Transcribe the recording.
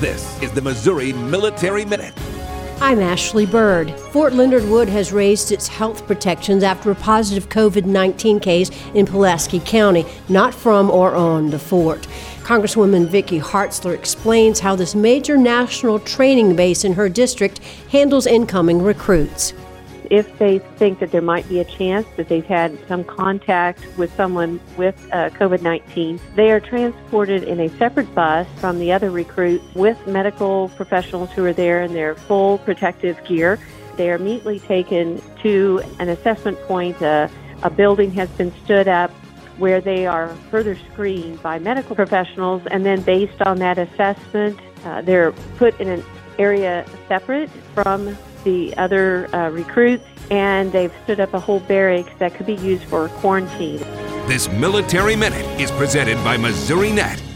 This is the Missouri Military Minute. I'm Ashley Bird. Fort Leonard Wood has raised its health protections after a positive COVID 19 case in Pulaski County, not from or on the fort. Congresswoman Vicky Hartzler explains how this major national training base in her district handles incoming recruits if they think that there might be a chance that they've had some contact with someone with uh, COVID 19, they are transported in a separate bus from the other recruits with medical professionals who are there in their full protective gear. They are immediately taken to an assessment point. Uh, a building has been stood up where they are further screened by medical professionals, and then based on that assessment, uh, they're put in an area separate from the other uh, recruits, and they've stood up a whole barracks that could be used for quarantine. This Military Minute is presented by Missourinet